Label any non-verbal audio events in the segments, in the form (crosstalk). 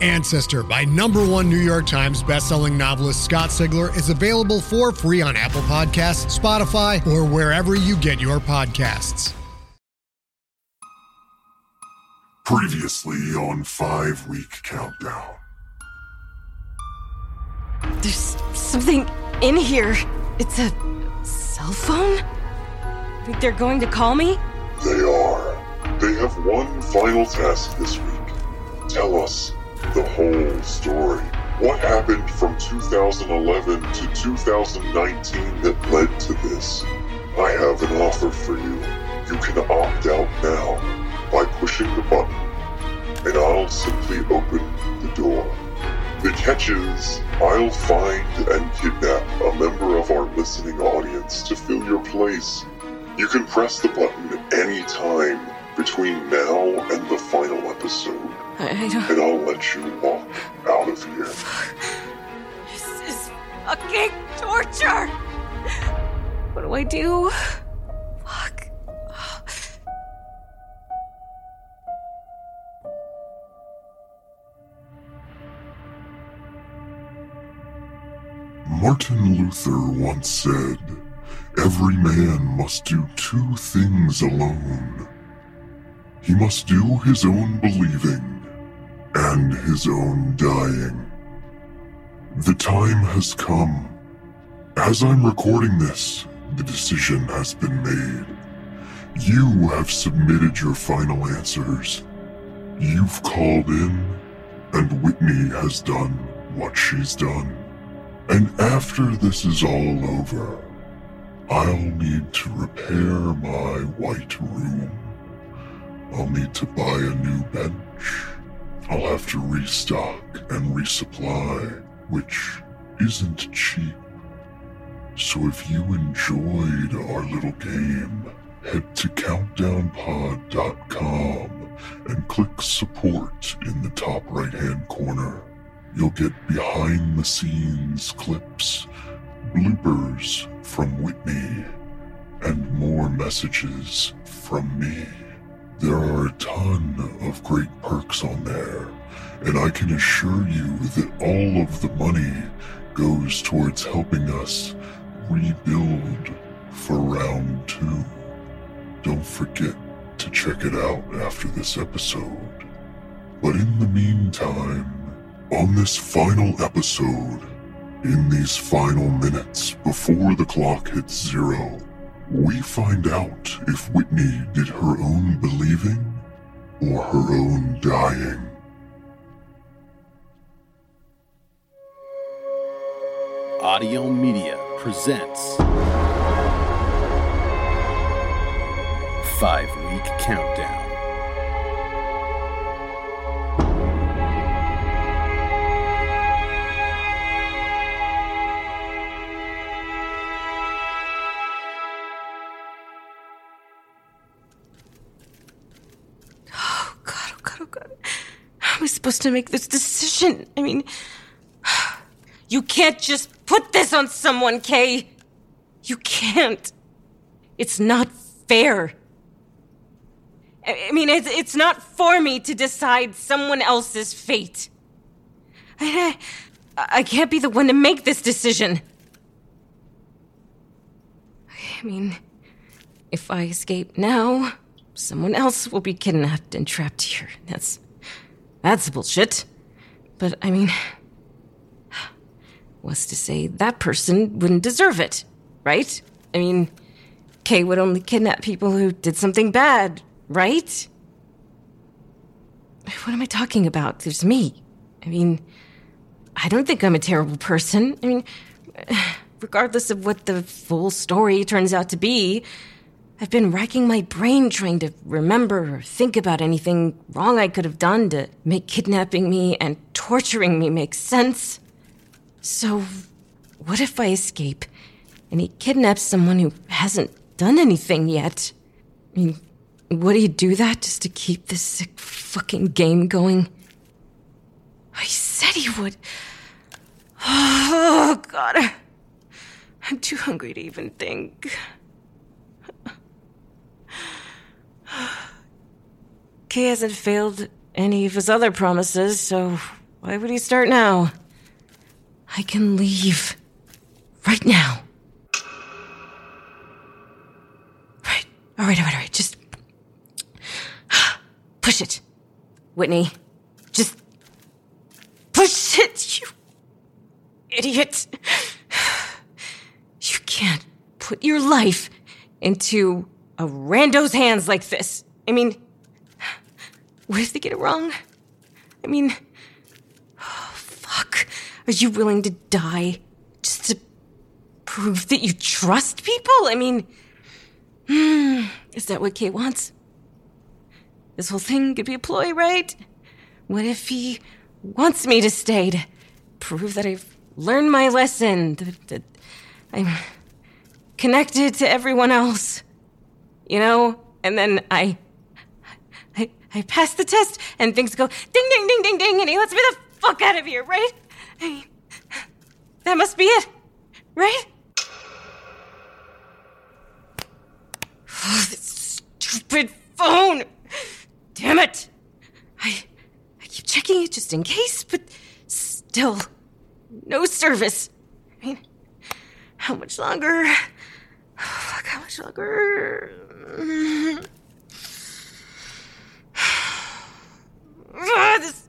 Ancestor by number one New York Times bestselling novelist Scott Sigler is available for free on Apple Podcasts, Spotify, or wherever you get your podcasts. Previously on Five Week Countdown. There's something in here. It's a cell phone? Think they're going to call me? They are. They have one final task this week. Tell us the whole story. What happened from 2011 to 2019 that led to this? I have an offer for you. You can opt out now by pushing the button, and I'll simply open the door. The catch is, I'll find and kidnap a member of our listening audience to fill your place. You can press the button any time between now and the final episode. I, I don't. And I'll let you walk out of here. This is fucking torture! What do I do? Fuck. Martin Luther once said, Every man must do two things alone. He must do his own believing and his own dying. The time has come. As I'm recording this, the decision has been made. You have submitted your final answers. You've called in, and Whitney has done what she's done. And after this is all over, I'll need to repair my white room. I'll need to buy a new bench. I'll have to restock and resupply, which isn't cheap. So if you enjoyed our little game, head to countdownpod.com and click support in the top right hand corner. You'll get behind the scenes clips, bloopers from Whitney, and more messages from me. There are a ton of great perks on there, and I can assure you that all of the money goes towards helping us rebuild for round two. Don't forget to check it out after this episode. But in the meantime, on this final episode, in these final minutes before the clock hits zero, we find out if Whitney did her own believing or her own dying. Audio Media presents Five Week Countdown. I supposed to make this decision? I mean, (sighs) you can't just put this on someone, Kay. You can't. It's not fair. I I mean, it's, it's not for me to decide someone else's fate. I, I, I can't be the one to make this decision. I mean, if I escape now, someone else will be kidnapped and trapped here. That's that's bullshit. But I mean, what's to say that person wouldn't deserve it, right? I mean, Kay would only kidnap people who did something bad, right? What am I talking about? There's me. I mean, I don't think I'm a terrible person. I mean, (sighs) regardless of what the full story turns out to be, I've been racking my brain trying to remember or think about anything wrong I could have done to make kidnapping me and torturing me make sense. So, what if I escape and he kidnaps someone who hasn't done anything yet. I mean, would he do that just to keep this sick fucking game going? He said he would. (sighs) Oh, God. I'm too hungry to even think. Kay hasn't failed any of his other promises, so why would he start now? I can leave. Right now. Right. All right, all right, all right. Just (gasps) push it. Whitney. Just push it, you idiot. (sighs) You can't put your life into a rando's hands like this. I mean, what if they get it wrong? I mean, oh, fuck. Are you willing to die just to prove that you trust people? I mean, hmm, is that what Kate wants? This whole thing could be a ploy, right? What if he wants me to stay to prove that I've learned my lesson, that, that I'm connected to everyone else, you know? And then I, I, I pass the test and things go ding, ding, ding, ding, ding, and he lets me the fuck out of here, right? I mean, that must be it, right? Oh, (sighs) this stupid phone! Damn it! I, I keep checking it just in case, but still, no service. I mean, how much longer? (sighs) Fuck, how much longer? Ah, this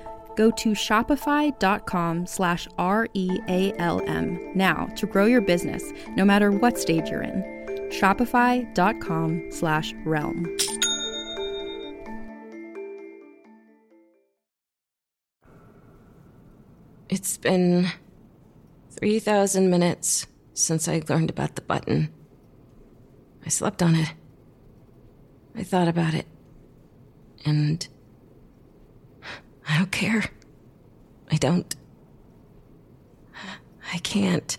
Go to shopify.com slash R-E-A-L-M now to grow your business, no matter what stage you're in. Shopify.com slash realm. It's been 3,000 minutes since I learned about the button. I slept on it. I thought about it. And I don't care. I don't. I can't.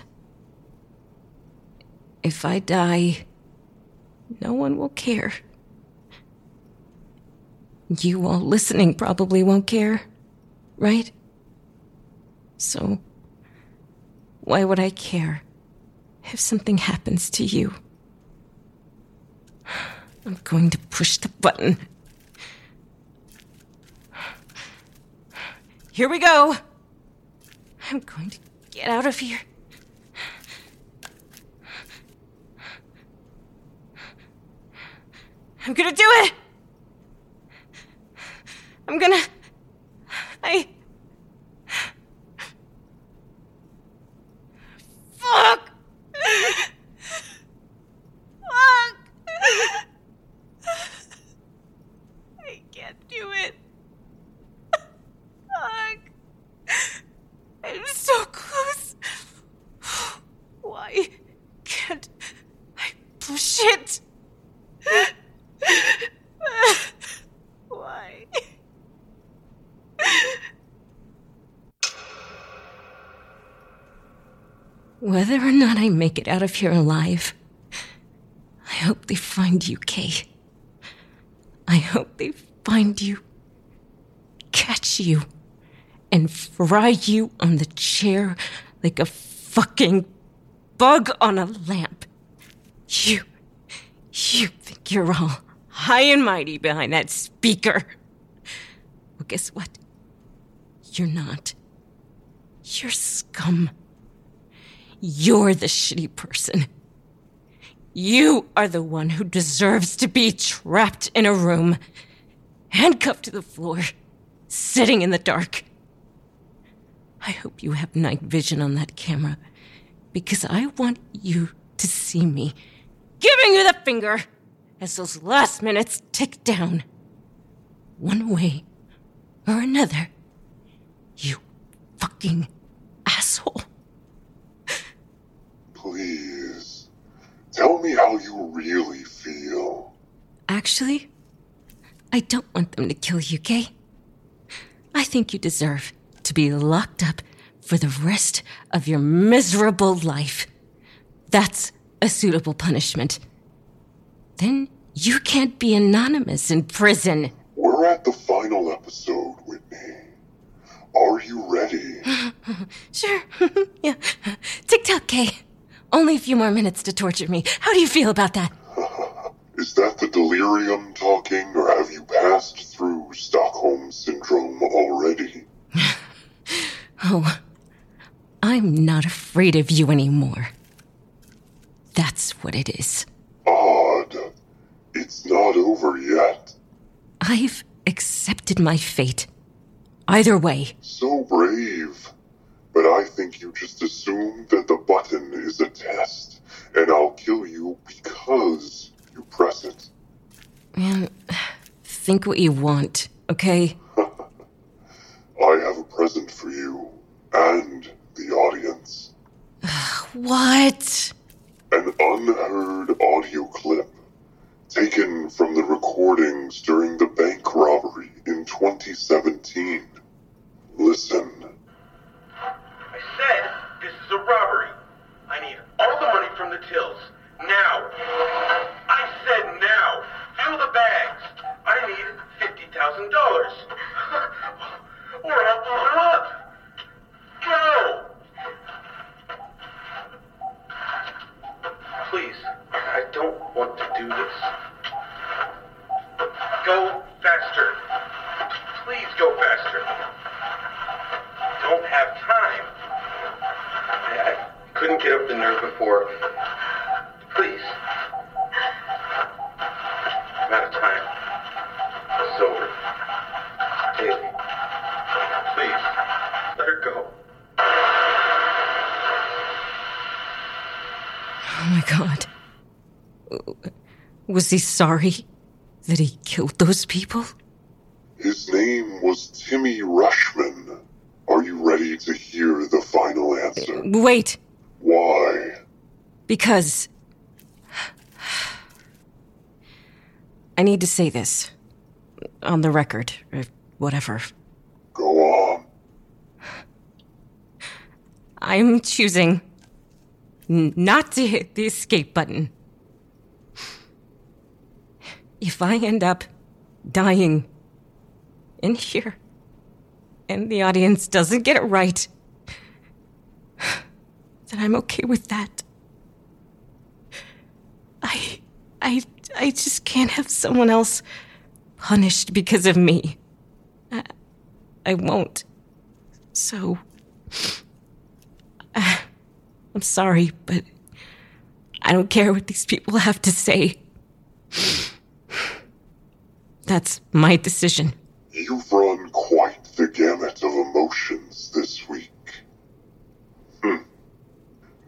If I die, no one will care. You all listening probably won't care, right? So, why would I care if something happens to you? I'm going to push the button. Here we go. I'm going to get out of here. I'm gonna do it! I'm gonna. I. Fuck! I can't do it. Fuck. I'm so close. Why can't I push it? Why? Whether or not I make it out of here alive, I hope they find you, Kay. I hope they find you, catch you, and fry you on the chair like a fucking bug on a lamp. You, you think you're all high and mighty behind that speaker. Well, guess what? You're not. You're scum. You're the shitty person. You are the one who deserves to be trapped in a room, handcuffed to the floor, sitting in the dark. I hope you have night vision on that camera, because I want you to see me giving you the finger as those last minutes tick down. One way or another. You fucking asshole. Please, tell me how you really feel. Actually, I don't want them to kill you, Kay. I think you deserve to be locked up for the rest of your miserable life. That's a suitable punishment. Then you can't be anonymous in prison. We're at the final episode, Whitney. Are you ready? (gasps) Sure. (laughs) yeah. Tick tock, Kay. Only a few more minutes to torture me. How do you feel about that? (laughs) Is that the delirium talking, or have you passed through Stockholm Syndrome already? (laughs) Oh, I'm not afraid of you anymore. That's what it is. Odd. It's not over yet. I've accepted my fate. Either way, So brave. But I think you just assumed that the button is a test, and I'll kill you because you press it. man, think what you want, okay? (laughs) I have a present for you and the audience. (sighs) What? An unheard audio clip taken from the recordings during the bank robbery in 2017. Listen. Said this is a robbery. I need all the money from the tills. Now. I said now. Fill the bags. I need $50,000. (laughs) or I'll blow her up. Go! Please, I don't want to do this. Go couldn't get up the nerve before. Please. I'm out of time. It's over. Haley. Please. Let her go. Oh my god. Was he sorry that he killed those people? His name was Timmy Rushman. Are you ready to hear the final answer? Wait, Why? Because. I need to say this. On the record, or whatever. Go on. I'm choosing not to hit the escape button. If I end up dying in here and the audience doesn't get it right, then I'm okay with that. I I I just can't have someone else punished because of me. I, I won't. So (sighs) I'm sorry, but I don't care what these people have to say. (sighs) That's my decision. You've run quite the gamut of emotions this week. Hmm.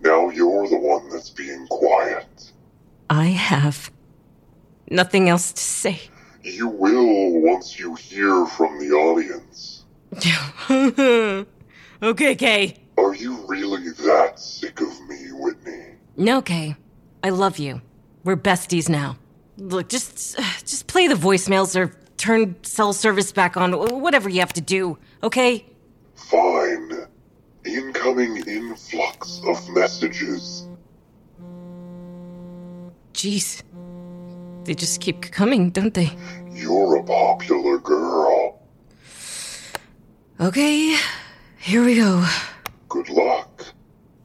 Now you're the one that's being quiet. I have nothing else to say. You will once you hear from the audience. (laughs) okay, Kay. Are you really that sick of me, Whitney? No, Kay. I love you. We're besties now. Look, just just play the voicemails or turn cell service back on, whatever you have to do, okay? Fine. Incoming influx of messages. Jeez. They just keep coming, don't they? You're a popular girl. Okay, here we go. Good luck.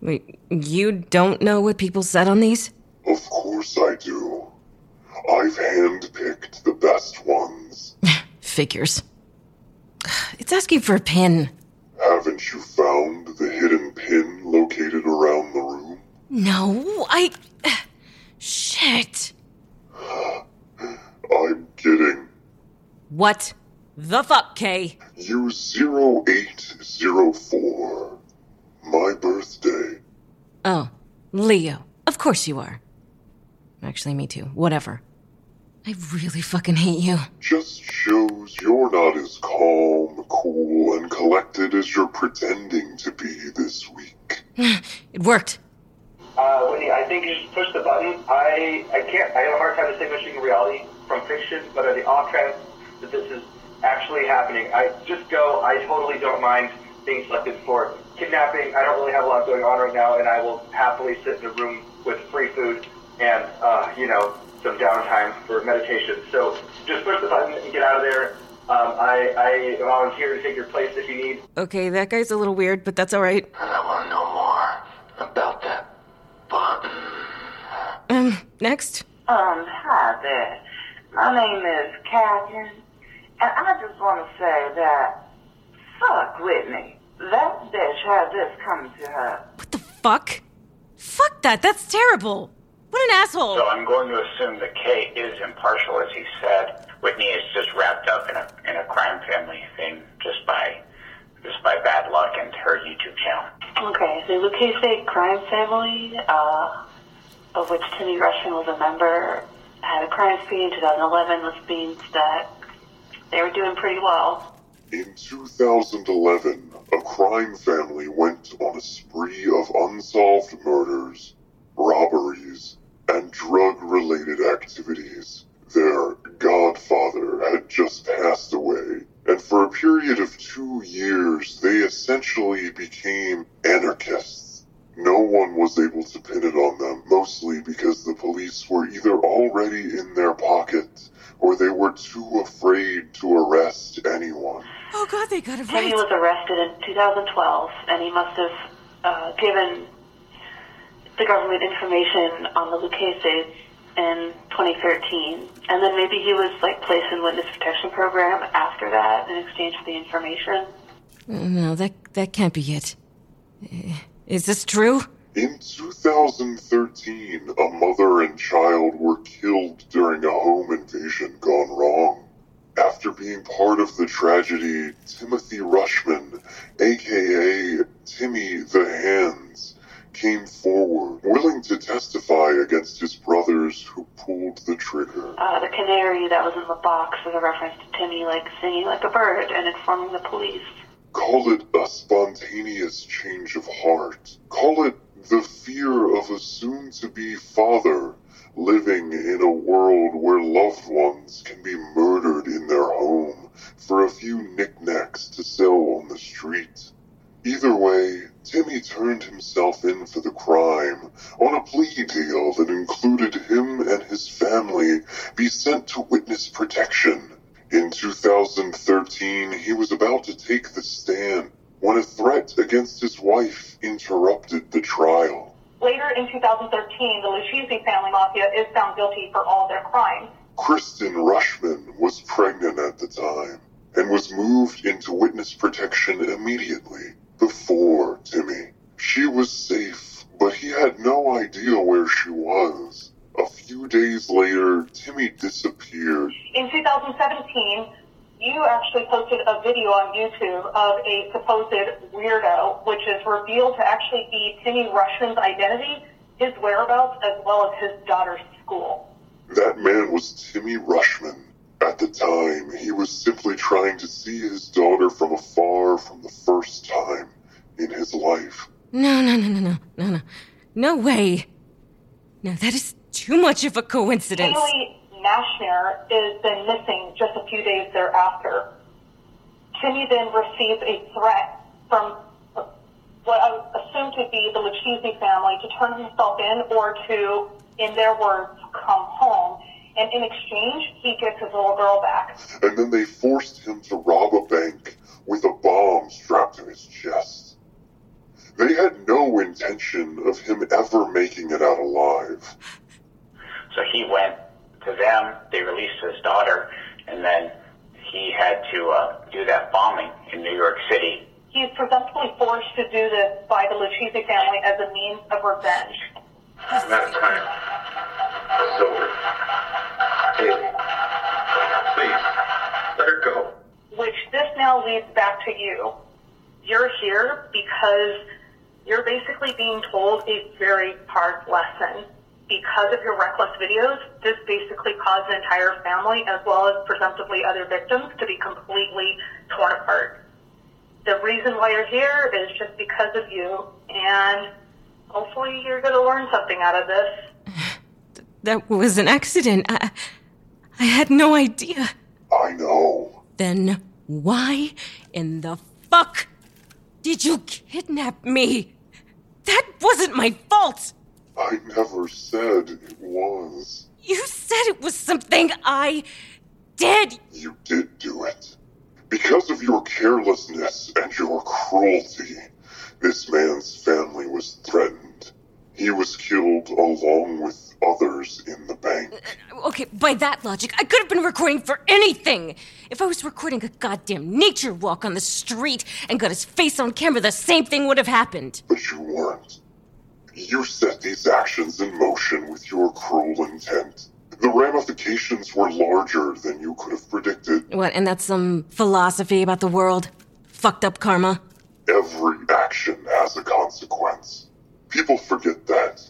Wait, you don't know what people said on these? Of course I do. I've handpicked the best ones. (laughs) Figures. It's asking for a pin. Haven't you found the hidden pin located around the room? No, I. Shit. I'm kidding. What the fuck, Kay? You 0804. My birthday. Oh, Leo. Of course you are. Actually, me too. Whatever. I really fucking hate you. Just shows you're not as calm, cool, and collected as you're pretending to be this week. (sighs) It worked. Uh, Whitney, I think you should push the button. I, I can't, I have a hard time distinguishing reality from fiction, but on the off chance that this is actually happening, I just go, I totally don't mind being selected for kidnapping. I don't really have a lot going on right now, and I will happily sit in a room with free food and, uh, you know, some downtime for meditation. So just push the button and get out of there. Um, I, I volunteer to take your place if you need. Okay, that guy's a little weird, but that's alright. And I want to know more about that button. Um, next. Um, hi there. My name is Catherine, and I just want to say that fuck Whitney. That bitch had this coming to her. What the fuck? Fuck that, that's terrible. What an asshole. So I'm going to assume that Kay is impartial, as he said. Whitney is just wrapped up in a in a crime family thing just by just by bad luck and her YouTube channel. Okay, so the Lucchese crime family, uh, of which Timmy Rushman was a member, had a crime spree in 2011, which means that they were doing pretty well. In 2011, a crime family went on a spree of unsolved murders, robberies, and drug related activities. Their godfather had just passed away, and for a period of two years, they essentially became anarchists. No one was able to pin it on them, mostly because the police were either already in their pocket or they were too afraid to arrest anyone. Oh god, they got it Timmy right. was arrested in 2012, and he must have uh, given the government information on the Lucchese's in 2013. And then maybe he was like placed in witness protection program after that in exchange for the information. No, that that can't be it. Is this true? In 2013, a mother and child were killed during a home invasion gone wrong. After being part of the tragedy, Timothy Rushman, aka Timmy the Hands, came forward, willing to testify against his brothers who pulled the trigger. Uh, the canary that was in the box is a reference to Timmy, like singing like a bird and informing the police. Call it a spontaneous change of heart. Call it the fear of a soon to be father living in a world where loved ones can be murdered in their home for a few knickknacks to sell on the street. Either way, Timmy turned himself in for the crime on a plea deal that included him and his family be sent to witness protection. In 2013, he was about to take the stand when a threat against his wife interrupted the trial. Later in 2013, the Lucchese family mafia is found guilty for all their crimes. Kristen Rushman was pregnant at the time and was moved into witness protection immediately before Timmy. She was safe, but he had no idea where she was. A few days later, Timmy disappeared. In 2017, you actually posted a video on YouTube of a supposed weirdo, which is revealed to actually be Timmy Rushman's identity, his whereabouts, as well as his daughter's school. That man was Timmy Rushman. At the time, he was simply trying to see his daughter from afar from the first time in his life. No, no, no, no, no, no, no. No way. No, that is too much of a coincidence. Haley Nashner is then missing just a few days thereafter. Timmy then receives a threat from what I would assume to be the Lucchese family to turn himself in or to, in their words, come home. And in exchange, he gets his little girl back. And then they forced him to rob a bank with a bomb strapped to his chest. They had no intention of him ever making it out alive. So he went to them, they released his daughter, and then he had to uh, do that bombing in New York City. He is presumptively forced to do this by the Lucchese family as a means of revenge. That time is over. Haley, please, let her go. Which this now leads back to you. You're here because you're basically being told a very hard lesson. Because of your reckless videos, this basically caused an entire family, as well as presumptively other victims, to be completely torn apart. The reason why you're here is just because of you, and hopefully you're going to learn something out of this. (laughs) That was an accident. I, I had no idea. I know. Then why in the fuck did you kidnap me? That wasn't my fault. I never said it was. You said it was something I did. You did do it. Because of your carelessness and your cruelty, this man's family was threatened. He was killed along with others in the bank. Uh, okay, by that logic, I could have been recording for anything. If I was recording a goddamn nature walk on the street and got his face on camera, the same thing would have happened. But you weren't. You set these actions in motion with your cruel intent. The ramifications were larger than you could have predicted. What, and that's some philosophy about the world? Fucked up karma? Every action has a consequence. People forget that.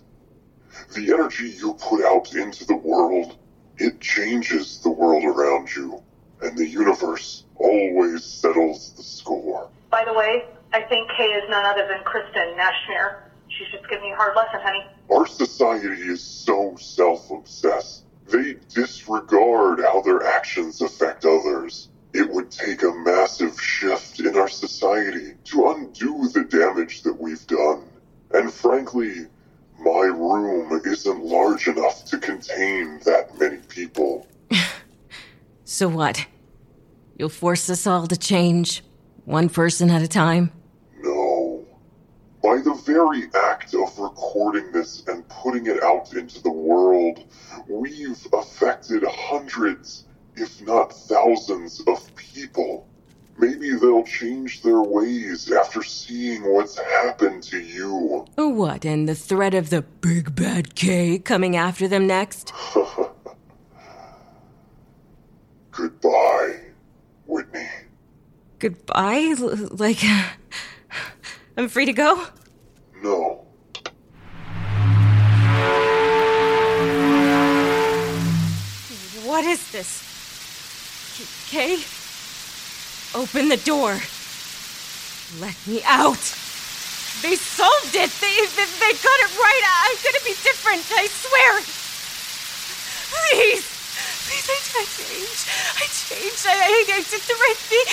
The energy you put out into the world, it changes the world around you, and the universe always settles the score. By the way, I think Kay is none other than Kristen Nashmere. She's just giving you a hard lesson, honey. Our society is so self obsessed. They disregard how their actions affect others. It would take a massive shift in our society to undo the damage that we've done. And frankly, my room isn't large enough to contain that many people. (laughs) So what? You'll force us all to change, one person at a time? No. By the very act of recording this and putting it out into the world, we've affected hundreds, if not thousands, of people. Maybe they'll change their ways after seeing what's happened to you. What, and the threat of the big bad K coming after them next? (laughs) Goodbye, Whitney. Goodbye? L- like, (laughs) I'm free to go? No. What is this? K? Open the door. Let me out. They solved it. They, they, they got it right. I'm gonna be different. I swear. Please. Please, I, I changed. I changed. I, I, I did the right thing.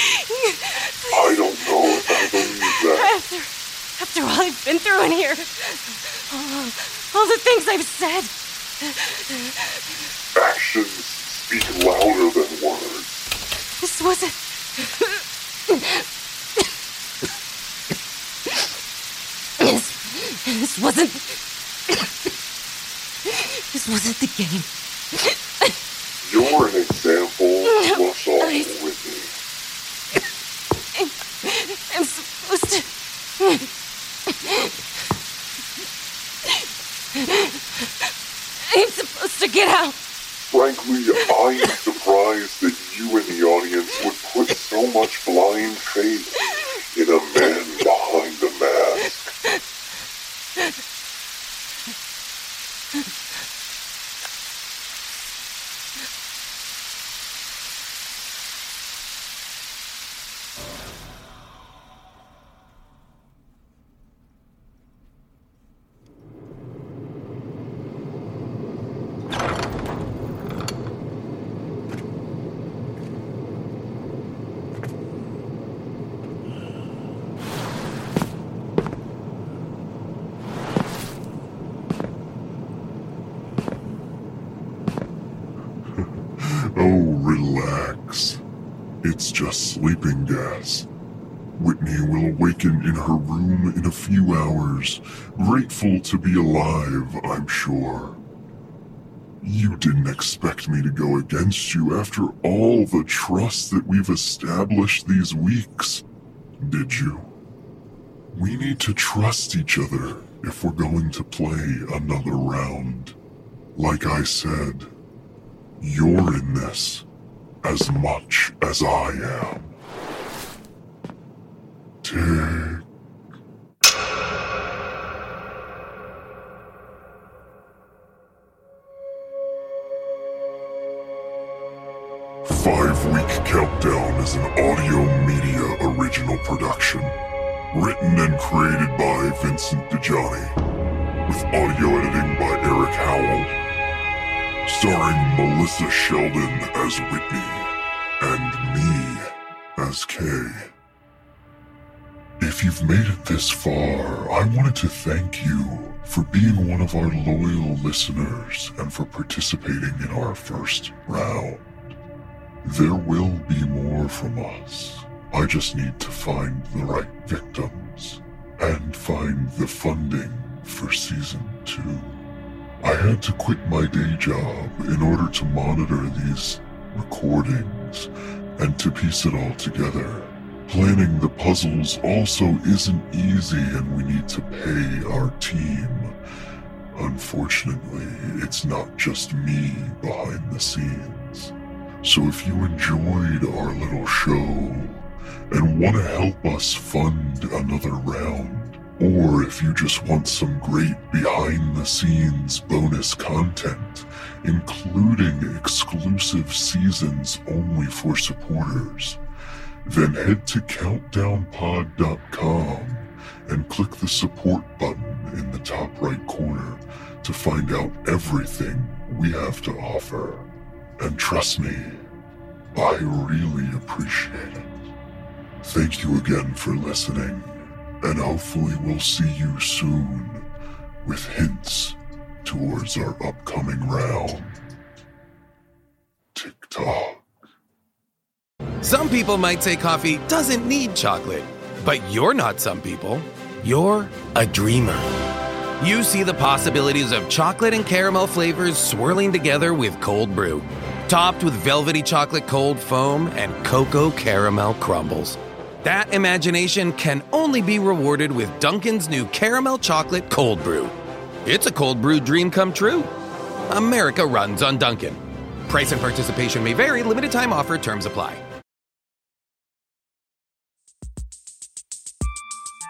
I don't know if I believe that. After, after all I've been through in here, all, all the things I've said. Actions speak louder than words. This wasn't. this, this wasn't. This wasn't the game. You're an example to us all, Whitney. I'm supposed to. I'm supposed to get out. Frankly, I'm (laughs) surprised that you and the audience would put so much blind faith in a man behind a mask. Oh, relax. It's just sleeping gas. Whitney will awaken in her room in a few hours, grateful to be alive, I'm sure. You didn't expect me to go against you after all the trust that we've established these weeks, did you? We need to trust each other if we're going to play another round. Like I said, you're in this as much as I am. Tick. Is an audio media original production. Written and created by Vincent DeJohnny. With audio editing by Eric Howell starring Melissa Sheldon as Whitney and me as Kay. If you've made it this far, I wanted to thank you for being one of our loyal listeners and for participating in our first round. There will be more from us. I just need to find the right victims and find the funding for season two. I had to quit my day job in order to monitor these recordings and to piece it all together. Planning the puzzles also isn't easy and we need to pay our team. Unfortunately, it's not just me behind the scenes. So if you enjoyed our little show and want to help us fund another round, or if you just want some great behind the scenes bonus content, including exclusive seasons only for supporters, then head to countdownpod.com and click the support button in the top right corner to find out everything we have to offer. And trust me, I really appreciate it. Thank you again for listening, and hopefully we'll see you soon with hints towards our upcoming round. Tick tock. Some people might say coffee doesn't need chocolate, but you're not some people. You're a dreamer. You see the possibilities of chocolate and caramel flavors swirling together with cold brew. topped with velvety chocolate cold foam and cocoa caramel crumbles. That imagination can only be rewarded with Dunkin's new caramel chocolate cold brew. It's a cold brew dream come true. America runs on Dunkin'. Price and participation may vary, limited time offer, terms apply.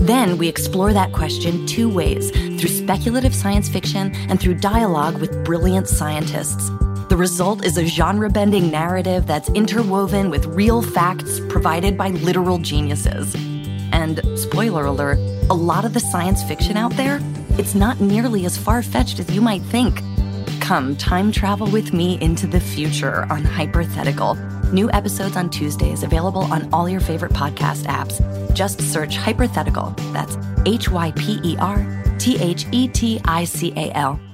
Then we explore that question two ways through speculative science fiction and through dialogue with brilliant scientists. The result is a genre bending narrative that's interwoven with real facts provided by literal geniuses. And spoiler alert, a lot of the science fiction out there, it's not nearly as far fetched as you might think. Come time travel with me into the future on Hyperthetical. New episodes on Tuesdays available on all your favorite podcast apps. Just search Hyperthetical. That's H Y P E R T H E T I C A L.